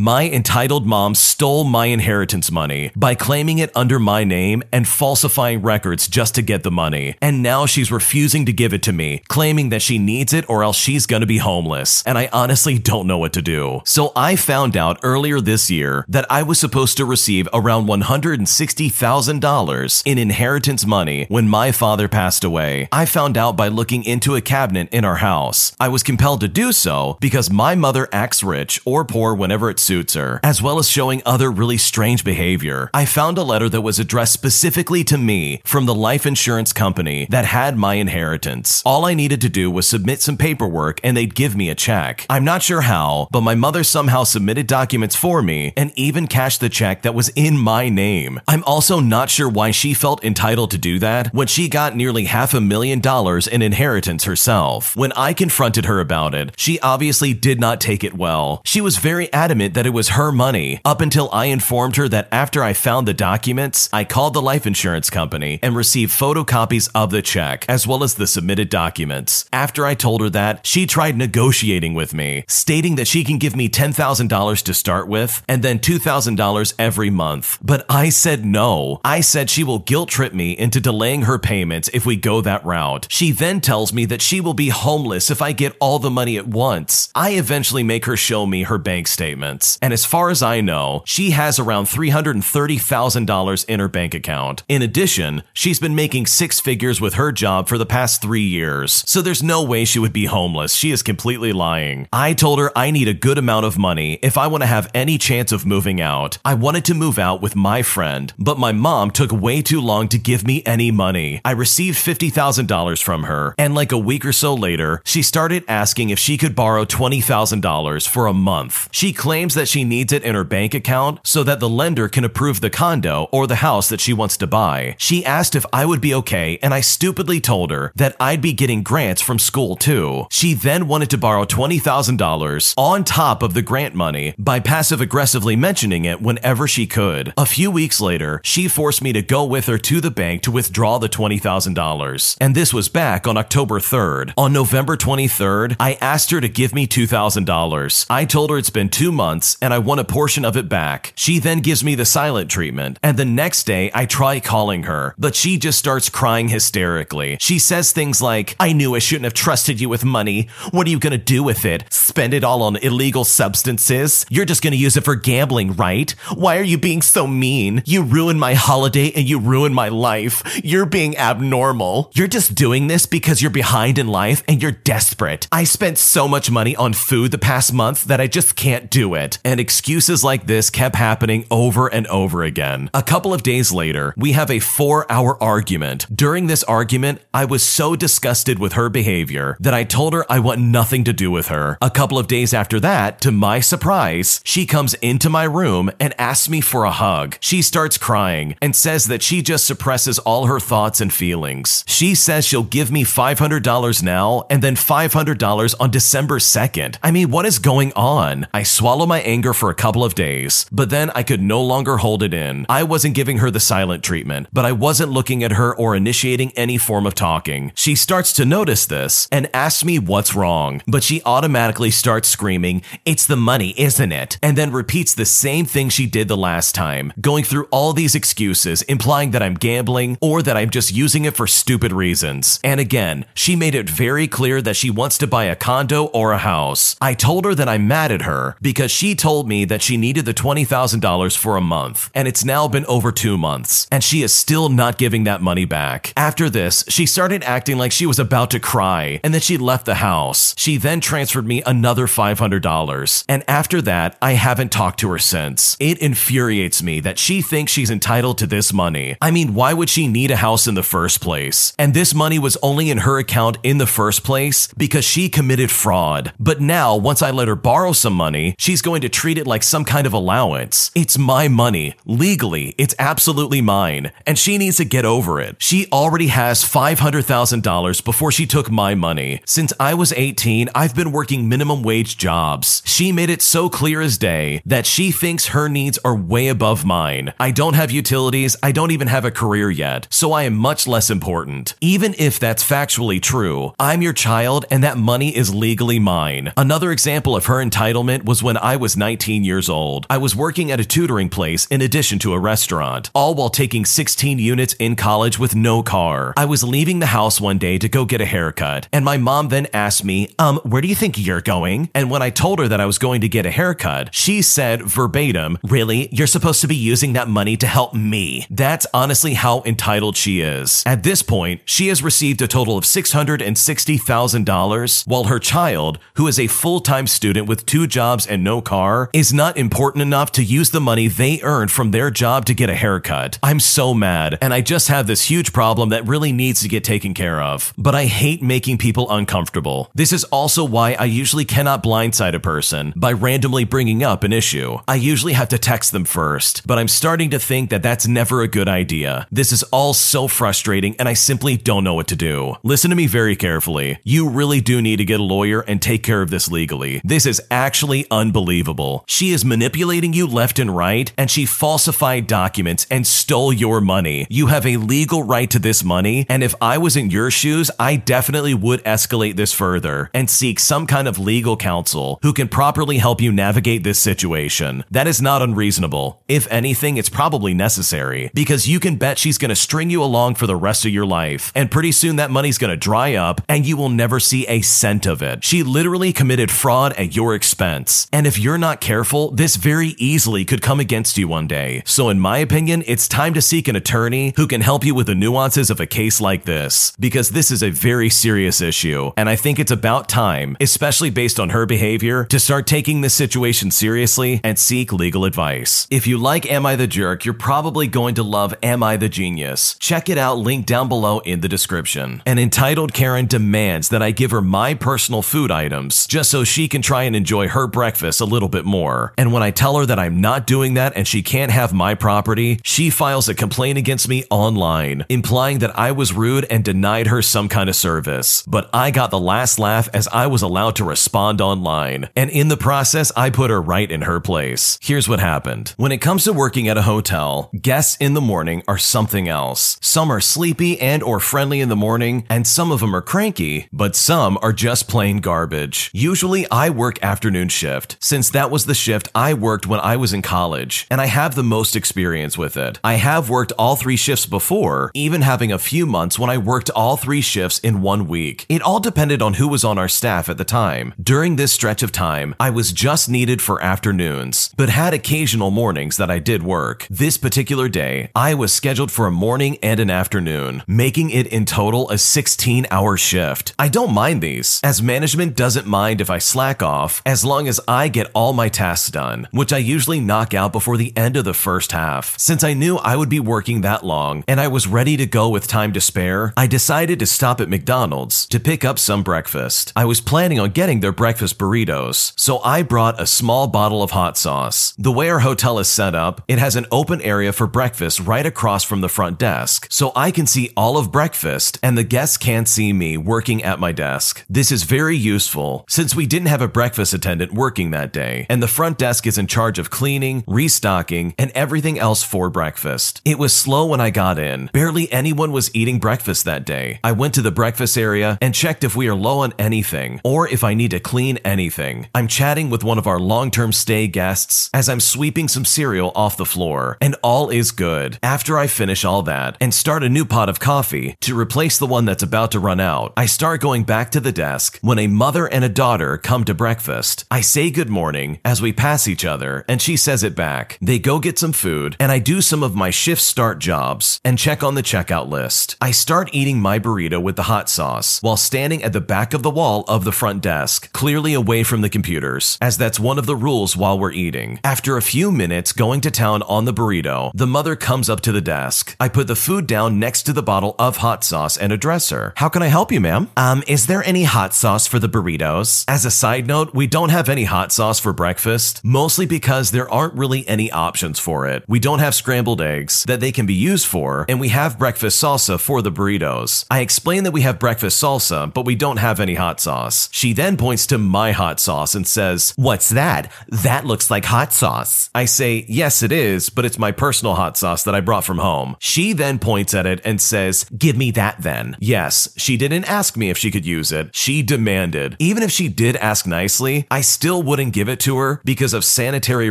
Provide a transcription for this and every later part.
My entitled mom stole my inheritance money by claiming it under my name and falsifying records just to get the money. And now she's refusing to give it to me, claiming that she needs it or else she's gonna be homeless. And I honestly don't know what to do. So I found out earlier this year that I was supposed to receive around $160,000 in inheritance money when my father passed away. I found out by looking into a cabinet in our house. I was compelled to do so because my mother acts rich or poor whenever it suits her, as well as showing other really strange behavior. I found a letter that was addressed specifically to me from the life insurance company that had my inheritance. All I needed to do was submit some paperwork and they'd give me a check. I'm not sure how, but my mother somehow submitted documents for me and even cashed the check that was in my name. I'm also not sure why she felt entitled to do that when she got nearly half a million dollars in inheritance herself. When I confronted her about it, she obviously did not take it well. She was very adamant that it was her money, up until I informed her that after I found the documents, I called the life insurance company and received photocopies of the check, as well as the submitted documents. After I told her that, she tried negotiating with me, stating that she can give me $10,000 to start with and then $2,000 every month. But I said no. I said she will guilt trip me into delaying her payments if we go that route. She then tells me that she will be homeless if I get all the money at once. I eventually make her show me her bank statements. And as far as I know, she has around $330,000 in her bank account. In addition, she's been making six figures with her job for the past three years. So there's no way she would be homeless. She is completely lying. I told her I need a good amount of money if I want to have any chance of moving out. I wanted to move out with my friend, but my mom took way too long to give me any money. I received $50,000 from her, and like a week or so later, she started asking if she could borrow $20,000 for a month. She claims that she needs it in her bank account so that the lender can approve the condo or the house that she wants to buy. She asked if I would be okay, and I stupidly told her that I'd be getting grants from school too. She then wanted to borrow $20,000 on top of the grant money by passive aggressively mentioning it whenever she could. A few weeks later, she forced me to go with her to the bank to withdraw the $20,000. And this was back on October 3rd. On November 23rd, I asked her to give me $2,000. I told her it's been two months and I want a portion of it back. She then gives me the silent treatment. And the next day, I try calling her, but she just starts crying hysterically. She says things like, I knew I shouldn't have trusted you with money. What are you to do with it? Spend it all on illegal substances? You're just to use it for gambling, right? Why are you being so mean? You ruined my holiday and you ruined my life. You're being abnormal. You're just doing this because you're behind in life and you're desperate. I spent so much money on food the past month that I just can't do it. And excuses like this kept happening over and over again. A couple of days later, we have a four hour argument. During this argument, I was so disgusted with her behavior that I told her I want nothing to do with her. A couple of days after that, to my surprise, she comes into my room and asks me for a hug. She starts crying and says that she just suppresses all her thoughts and feelings. She says she'll give me $500 now and then $500 on December 2nd. I mean, what is going on? I swallow my anger for a couple of days, but then I could no longer hold it in. I wasn't giving her the silent treatment, but I wasn't looking at her or initiating any form of talking. She starts to notice this and asks me what's wrong, but she automatically starts screaming, It's the money, isn't it? And then repeats the same thing she did the last time, going through all these excuses, implying that I'm gambling or that I'm just using it for stupid reasons. And again, she made it very clear that she wants to buy a condo or a house. I told her that I'm mad at her because she told me that she needed the $20,000 for a month, and it's now been over two months, and she is still not giving that money back. After this, she started acting like she was about to cry, and then she left the house. She then transferred me another $500, and after that, I haven't talked to her since. It infuriates me that she thinks she's entitled to this money. I mean, why would she need a house in the first place? And this money was only in her account in the first place because she committed fraud. But now, once I let her borrow some money, she's going to treat it like some kind of allowance. It's my money. Legally, it's absolutely mine. And she needs to get over it. She already has $500,000 before she took my money. Since I was 18, I've been working minimum wage jobs. She made it so clear as day that she thinks her needs are way above mine. I don't have utilities, I don't even have a career yet, so I am much less important. Even if that's factually true, I'm your child and that money is legally mine. Another example of her entitlement was when I was was 19 years old. I was working at a tutoring place in addition to a restaurant, all while taking 16 units in college with no car. I was leaving the house one day to go get a haircut, and my mom then asked me, Um, where do you think you're going? And when I told her that I was going to get a haircut, she said verbatim, Really? You're supposed to be using that money to help me. That's honestly how entitled she is. At this point, she has received a total of $660,000, while her child, who is a full time student with two jobs and no car, is not important enough to use the money they earned from their job to get a haircut. I'm so mad, and I just have this huge problem that really needs to get taken care of. But I hate making people uncomfortable. This is also why I usually cannot blindside a person by randomly bringing up an issue. I usually have to text them first, but I'm starting to think that that's never a good idea. This is all so frustrating, and I simply don't know what to do. Listen to me very carefully. You really do need to get a lawyer and take care of this legally. This is actually unbelievable. She is manipulating you left and right, and she falsified documents and stole your money. You have a legal right to this money, and if I was in your shoes, I definitely would escalate this further and seek some kind of legal counsel who can properly help you navigate this situation. That is not unreasonable. If anything, it's probably necessary because you can bet she's going to string you along for the rest of your life, and pretty soon that money's going to dry up and you will never see a cent of it. She literally committed fraud at your expense. And if you're not careful, this very easily could come against you one day. So, in my opinion, it's time to seek an attorney who can help you with the nuances of a case like this, because this is a very serious issue. And I think it's about time, especially based on her behavior, to start taking this situation seriously and seek legal advice. If you like Am I the Jerk, you're probably going to love Am I the Genius. Check it out, link down below in the description. An entitled Karen demands that I give her my personal food items just so she can try and enjoy her breakfast a little bit more. And when I tell her that I'm not doing that and she can't have my property, she files a complaint against me online, implying that I was rude and denied her some kind of service. But I got the last laugh as I was allowed to respond online. And in the process, I put her right in her place. Here's what happened. When it comes to working at a hotel, guests in the morning are something else. Some are sleepy and or friendly in the morning, and some of them are cranky, but some are just plain garbage. Usually I work afternoon shift, since that was the shift I worked when I was in college, and I have the most experience with it. I have worked all three shifts before, even having a few months when I worked all three shifts in one week. It all depended on who was on our staff at the time. During this stretch of time, I was just needed for afternoons, but had occasional mornings that I did work. This particular day, I was scheduled for a morning and an afternoon, making it in total a 16 hour shift. I don't mind these, as management doesn't mind if I slack off as long as I get all my tasks done, which I usually knock out before the end of the first half. Since I knew I would be working that long and I was ready to go with time to spare, I decided to stop at McDonald's to pick up some breakfast. I was planning on getting their breakfast burritos, so I brought a small bottle of hot sauce. The way our hotel is set up, it has an open area for breakfast right across from the front desk, so I can see all of breakfast and the guests can't see me working at my desk. This is very useful since we didn't have a breakfast attendant working that day, and the front desk is in charge of cleaning, restocking, and everything else for breakfast. It was slow when I got in. Barely anyone was eating breakfast that day. I went to the breakfast area and checked if we are low on anything or if I need to clean anything. I'm chatting with one of our long term stay guests as I'm sweeping some cereal off the floor, and all is good. After I finish all that and start a new pot of coffee to replace the one that's about to run out, I start going back to the desk when a mother and a daughter come to breakfast. I say good morning as we pass each other, and she says it back. They go get some food, and I do some of my shift start jobs and check on the checkout list. I start eating my burrito with the hot sauce while standing at the back of the wall of the front desk, clearly away from the computers, as that's one of the rules while we're eating. After a few minutes going to town on the burrito, the mother comes up to the desk. I put the food down next to the bottle of hot sauce and address her. How can I help you, ma'am? Um, is there any hot sauce for the burritos? As a side note, we don't have any hot sauce for breakfast, mostly because there aren't really any options for it. We don't have scrambled eggs that they can be used for, and we have breakfast salsa for the burritos. I explain that we have breakfast salsa, but we don't have any hot sauce. She then points to my hot sauce and says, What's that? That looks like hot sauce. I say, Yes, it is, but it's my personal hot sauce that I brought from home. She then points at it and says, Give me that then. Yes, she didn't ask me if she could use it. She demanded. Even if she did ask nicely, I still wouldn't give it it to her because of sanitary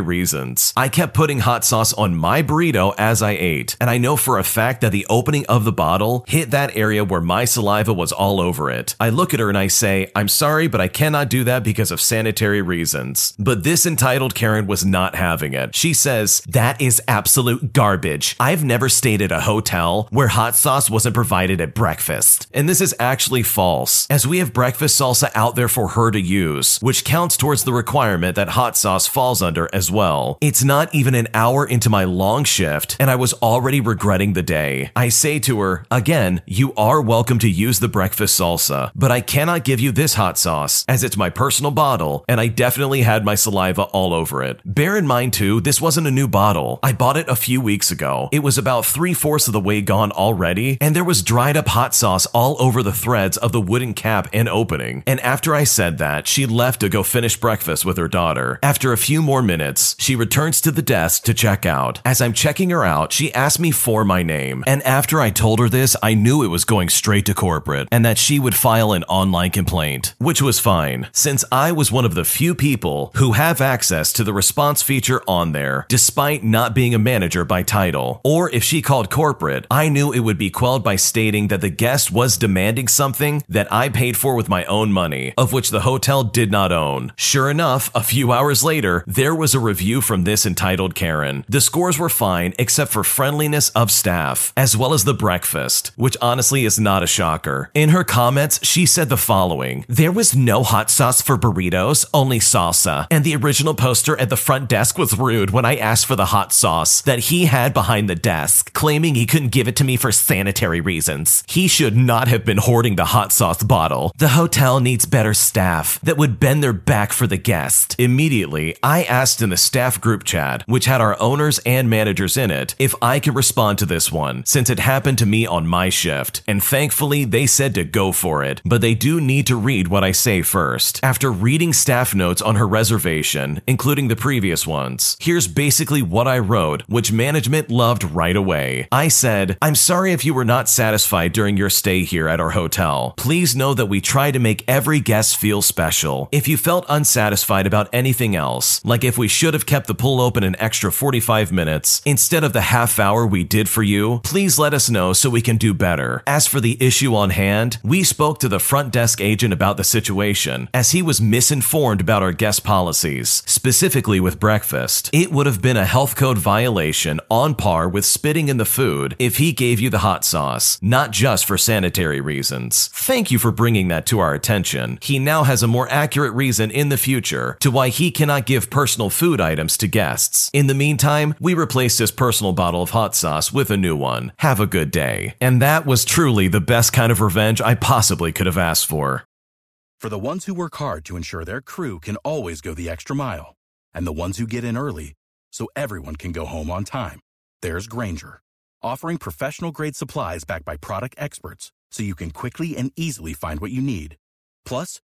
reasons. I kept putting hot sauce on my burrito as I ate, and I know for a fact that the opening of the bottle hit that area where my saliva was all over it. I look at her and I say, I'm sorry, but I cannot do that because of sanitary reasons. But this entitled Karen was not having it. She says, That is absolute garbage. I've never stayed at a hotel where hot sauce wasn't provided at breakfast. And this is actually false, as we have breakfast salsa out there for her to use, which counts towards the requirement that hot sauce falls under as well. It's not even an hour into my long shift, and I was already regretting the day. I say to her, Again, you are welcome to use the breakfast salsa, but I cannot give you this hot sauce, as it's my personal bottle, and I definitely had my saliva all over it. Bear in mind, too, this wasn't a new bottle. I bought it a few weeks ago. It was about three fourths of the way gone already, and there was dried up hot sauce all over the threads of the wooden cap and opening. And after I said that, she left to go finish breakfast with her daughter. After a few more minutes, she returns to the desk to check out. As I'm checking her out, she asked me for my name. And after I told her this, I knew it was going straight to corporate and that she would file an online complaint, which was fine, since I was one of the few people who have access to the response feature on there, despite not being a manager by title. Or if she called corporate, I knew it would be quelled by stating that the guest was demanding something that I paid for with my own money, of which the hotel did not own. Sure enough, a few hours later, there was a review from this entitled Karen. The scores were fine except for friendliness of staff, as well as the breakfast, which honestly is not a shocker. In her comments, she said the following There was no hot sauce for burritos, only salsa, and the original poster at the front desk was rude when I asked for the hot sauce that he had behind the desk, claiming he couldn't give it to me for sanitary reasons. He should not have been hoarding the hot sauce bottle. The hotel needs better staff that would bend their back for the guest. Immediately, I asked in the staff group chat, which had our owners and managers in it, if I could respond to this one, since it happened to me on my shift. And thankfully, they said to go for it, but they do need to read what I say first. After reading staff notes on her reservation, including the previous ones, here's basically what I wrote, which management loved right away. I said, I'm sorry if you were not satisfied during your stay here at our hotel. Please know that we try to make every guest feel special. If you felt unsatisfied about anything else, like if we should have kept the pool open an extra 45 minutes instead of the half hour we did for you, please let us know so we can do better. As for the issue on hand, we spoke to the front desk agent about the situation, as he was misinformed about our guest policies, specifically with breakfast. It would have been a health code violation on par with spitting in the food if he gave you the hot sauce, not just for sanitary reasons. Thank you for bringing that to our attention. He now has a more accurate reason in the future to why he cannot give personal food items to guests. In the meantime, we replaced his personal bottle of hot sauce with a new one. Have a good day. And that was truly the best kind of revenge I possibly could have asked for. For the ones who work hard to ensure their crew can always go the extra mile, and the ones who get in early so everyone can go home on time, there's Grainger, offering professional grade supplies backed by product experts so you can quickly and easily find what you need. Plus,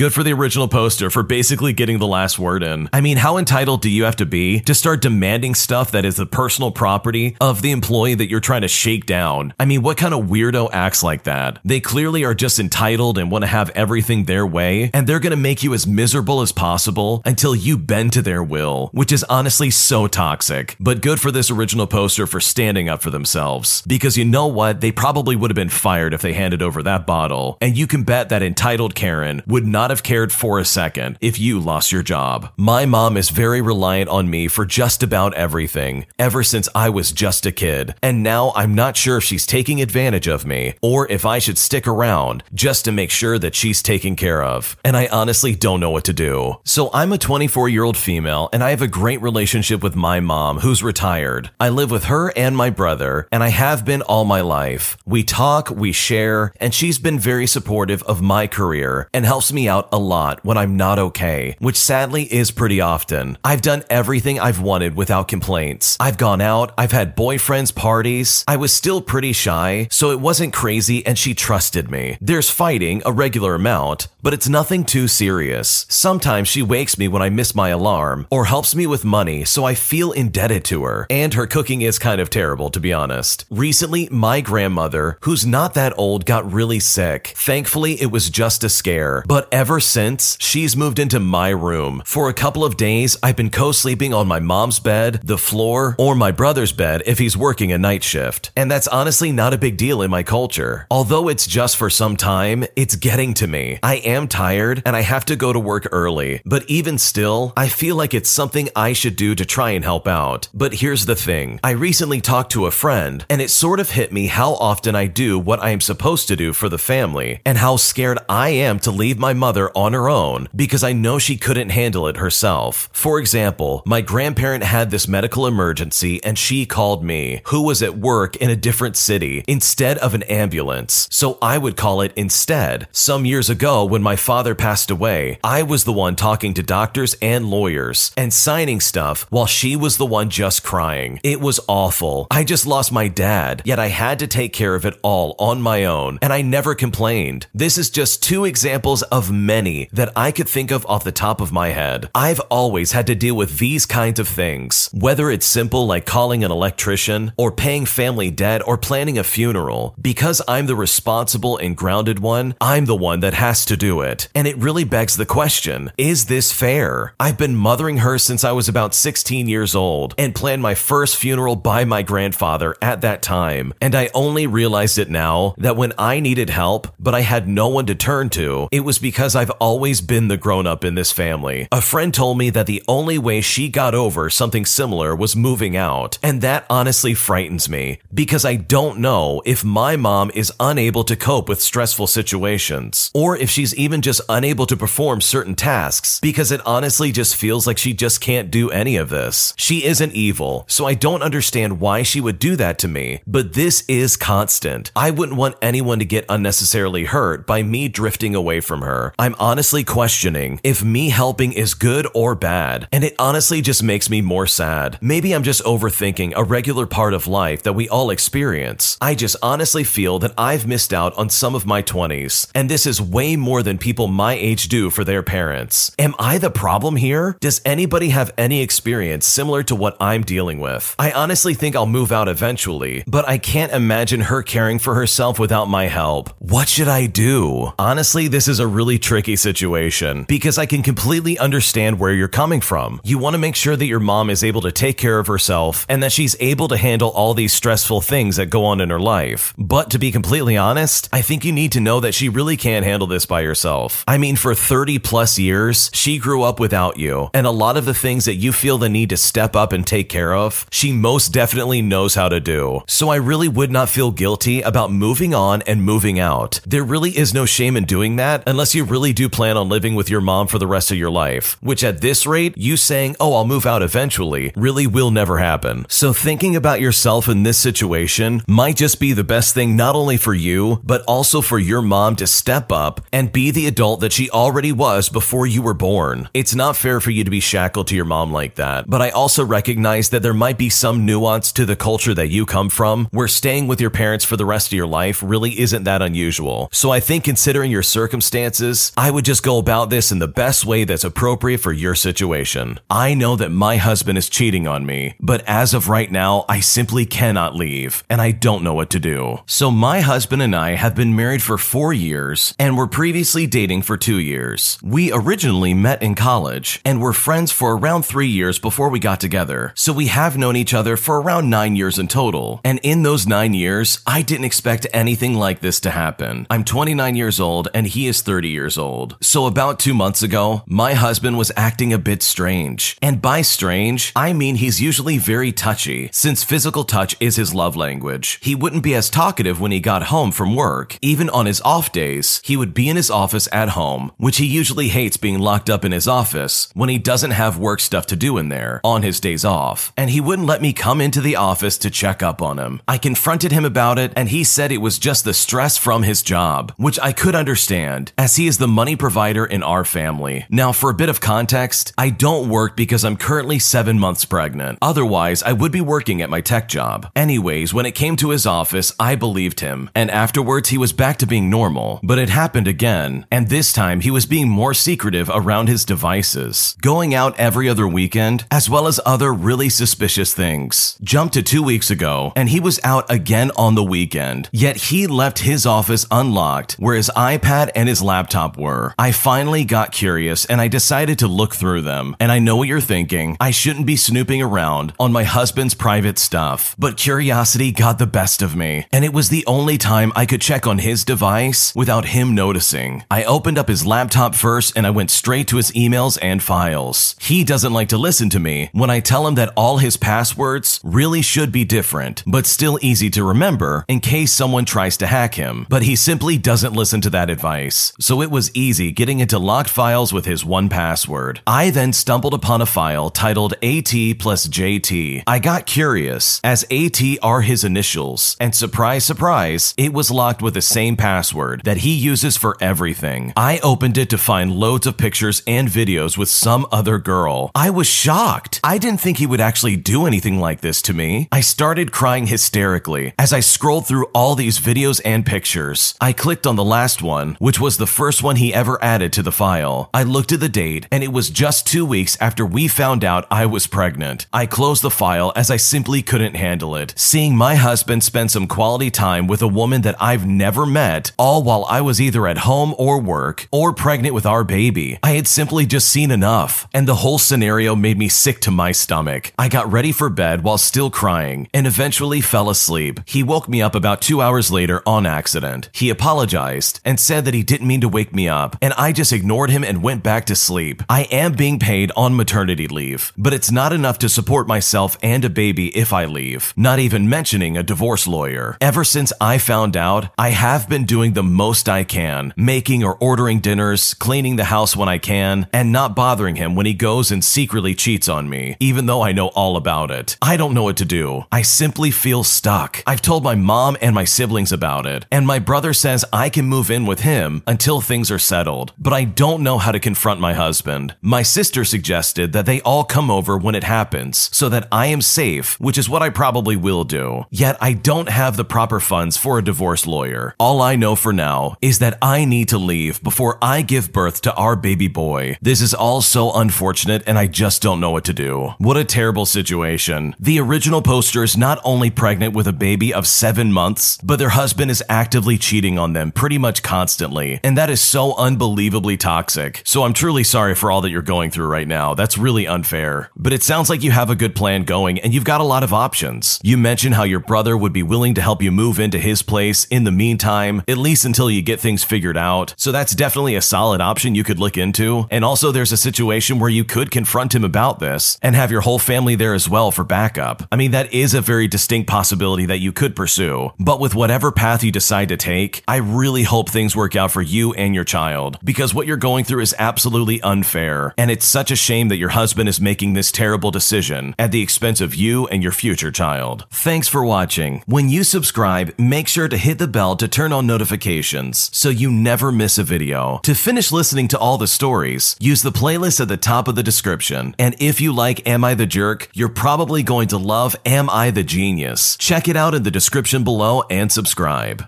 Good for the original poster for basically getting the last word in. I mean, how entitled do you have to be to start demanding stuff that is the personal property of the employee that you're trying to shake down? I mean, what kind of weirdo acts like that? They clearly are just entitled and want to have everything their way, and they're going to make you as miserable as possible until you bend to their will, which is honestly so toxic. But good for this original poster for standing up for themselves. Because you know what? They probably would have been fired if they handed over that bottle. And you can bet that entitled Karen would not have cared for a second if you lost your job. My mom is very reliant on me for just about everything, ever since I was just a kid. And now I'm not sure if she's taking advantage of me or if I should stick around just to make sure that she's taken care of. And I honestly don't know what to do. So I'm a 24 year old female and I have a great relationship with my mom who's retired. I live with her and my brother, and I have been all my life. We talk, we share, and she's been very supportive of my career and helps me out a lot when I'm not okay, which sadly is pretty often. I've done everything I've wanted without complaints. I've gone out, I've had boyfriends, parties. I was still pretty shy, so it wasn't crazy and she trusted me. There's fighting, a regular amount, but it's nothing too serious. Sometimes she wakes me when I miss my alarm or helps me with money, so I feel indebted to her. And her cooking is kind of terrible, to be honest. Recently, my grandmother, who's not that old, got really sick. Thankfully, it was just a scare. But ever since, she's moved into my room. For a couple of days, I've been co sleeping on my mom's bed, the floor, or my brother's bed if he's working a night shift. And that's honestly not a big deal in my culture. Although it's just for some time, it's getting to me. I am tired and I have to go to work early. But even still, I feel like it's something I should do to try and help out. But here's the thing I recently talked to a friend, and it sort of hit me how often I do what I am supposed to do for the family, and how scared I am to leave my mother on her own because I know she couldn't handle it herself. For example, my grandparent had this medical emergency and she called me, who was at work in a different city, instead of an ambulance. So I would call it instead. Some years ago, when my father passed away, I was the one talking to doctors and lawyers and signing stuff while she was the one just crying. It was awful. I just lost my dad, yet I had to take care of it all on my own, and I never complained. This is just two examples of many that I could think of off the top of my head. I've always had to deal with these kinds of things, whether it's simple like calling an electrician, or paying family debt, or planning a funeral. Because I'm the responsible and grounded one, I'm the one that has to do it. And it really begs the question is this fair? I've been mothering her since I was about 16 years old and planned my first funeral by my grandfather at that time. And I only realized it now that when I needed help, but I had no one to turn to, it was because I've always been the grown up in this family. A friend told me that the only way she got over something similar was moving out. And that honestly frightens me because I don't know if my mom is unable to cope with stressful situations or if she's even just unable to perform certain tasks because it honestly just feels like she just can't do any of this. She isn't evil, so I don't understand why she would do that to me, but this is constant. I wouldn't want anyone to get unnecessarily hurt by me drifting away from her. I'm honestly questioning if me helping is good or bad, and it honestly just makes me more sad. Maybe I'm just overthinking a regular part of life that we all experience. I just honestly feel that I've missed out on some of my 20s, and this is way more than people my age do for their parents. Am I the problem here? Does anybody have any experience similar to what I'm dealing with? I honestly think I'll move out eventually, but I can't imagine her caring for herself without my help. What should I do? Honestly, this is a really tricky situation because I can completely understand where you're coming from. You want to make sure that your mom is able to take care of herself and that she's able to handle all these stressful things that go on in her life. But to be completely honest, I think you need to know that she really can't handle this by herself. I mean, for 30 plus years, she grew up without you, and a lot of the things that you feel the need to step up and take care of, she most definitely knows how to do. So I really would not feel guilty about moving on and moving out. There really is no shame in doing that unless you really do plan on living with your mom for the rest of your life, which at this rate, you saying, oh, I'll move out eventually, really will never happen. So thinking about yourself in this situation might just be the best thing not only for you, but also for your mom to step up and be the adult that she already was before you were born. It's not fair for you to be shackled to your mom like that, but I also recognize that there might be some nuance to the culture that you come from where staying with your parents for the rest of your life really isn't that unusual. So I think considering your circumstances, I would just go about this in the best way that's appropriate for your situation. I know that my husband is cheating on me, but as of right now, I simply cannot leave, and I don't know what to do. So my husband and I have been married for four years and were previously dating for two years. We originally met in college and were friends for around three years before we got together. So we have known each other for around nine years in total. And in those nine years, I didn't expect anything like this to happen. I'm 29 years old and he is 30 years old. So about two months ago, my husband was acting a bit strange. And by strange, I mean he's usually very touchy, since physical touch is his love language. He wouldn't be as talkative when he got home from work. Even on his off days, he would be in his office at home, which he usually hates being locked up in his office when he doesn't have work stuff to do in there on his days off. And he wouldn't let me come into the office to check up on him. I confronted him about it, and he said it was just the stress from his job, which I could understand, as he is the money provider in our family. Now, for a bit of context, I don't work because I'm currently seven months pregnant. Otherwise, I would be working at my tech job. Anyways, when it came to his office, I believed him, and afterwards he was back to being normal. But it happened again, and this time he was being more secretive around his devices, going out every other weekend, as well as other really suspicious things. Jump to two weeks ago, and he was out again on the weekend, yet he left his office unlocked where his iPad and his laptop were. I finally got curious and I decided to look through them. And I know what you're thinking. I shouldn't be snooping around on my husband's private stuff. But curiosity got the best of me, and it was the only time I could check on his device without him noticing. I opened up his laptop first and I went straight to his emails and files. He doesn't like to listen to me when I tell him that all his passwords really should be different, but still easy to remember in case someone tries to hack him. But he simply doesn't listen to that advice. So it was easy getting into locked files with his one password. I then stumbled upon a file titled AT plus JT. I got curious, as AT are his initials, and surprise, surprise, it was locked with the same password that he uses for everything. I opened it to find loads of pictures and videos with some other girl. I was shocked. I didn't think he would actually do anything like this to me. I started crying hysterically as I scrolled through all these videos and pictures. I clicked on the last one, which was the first one he ever added to the file. I looked at the date, and it was just two weeks after we found out I was pregnant. I closed the file as I simply couldn't handle it. Seeing my husband spend some quality time with a woman that I've never met, all while I was either at home or work, or pregnant with our baby. I had simply just seen enough, and the whole scenario made me sick to my stomach. I got ready for bed while still crying, and eventually fell asleep. He woke me up about two hours later on accident. He apologized and said that he didn't mean to wake me up, and I just ignored him and went back to sleep. I am being paid on maternity leave, but it's not enough to support myself and a baby if I leave, not even mentioning a divorce lawyer. Ever since I found out, I have been doing the most I can, making or ordering dinners, cleaning the house when I can, and not bothering him when he goes and secretly cheats on me, even though I know all about it. I don't know what to do. I simply feel stuck. I've told my mom and my siblings about it, and my brother says I can move in with him until things are settled, but I don't know how to confront my husband. My sister suggested that they all come over when it happens so that I am safe, which is what I probably will do. Yet I don't have the proper funds for a divorce lawyer. All I know for now is that I need to leave before I give birth to our baby boy. This is all so unfortunate and I just don't know what to do. What a terrible situation. The original poster is not only pregnant with a baby of seven months, but their husband is actively cheating on them pretty much constantly. And that is so unbelievably toxic. So I'm truly sorry for all that you're going through right now. That's really unfair. But it sounds like you have a good plan going and you've got a lot of options. You mentioned how your brother would be willing to help you move into his place in the meantime, at least until you get things figured out. So that's definitely a solid option you could look into. And also, there's a situation where you could confront him about this and have your whole family there as well for backup. I mean, that is a very distinct possibility that you could pursue. But with whatever path you decide to take, I really hope things work out for you and your child because what you're going through is absolutely unfair. And it's such a shame that your husband is making this terrible decision at the expense of you and your future child. Thanks for watching. When you subscribe, make sure to hit the bell to turn on notifications so you never miss a video. To finish listening to all the stories, use the playlist at the top of the description. And if you like Am I the Jerk, you're probably going to love Am I the Genius. Check it out in the description below and subscribe.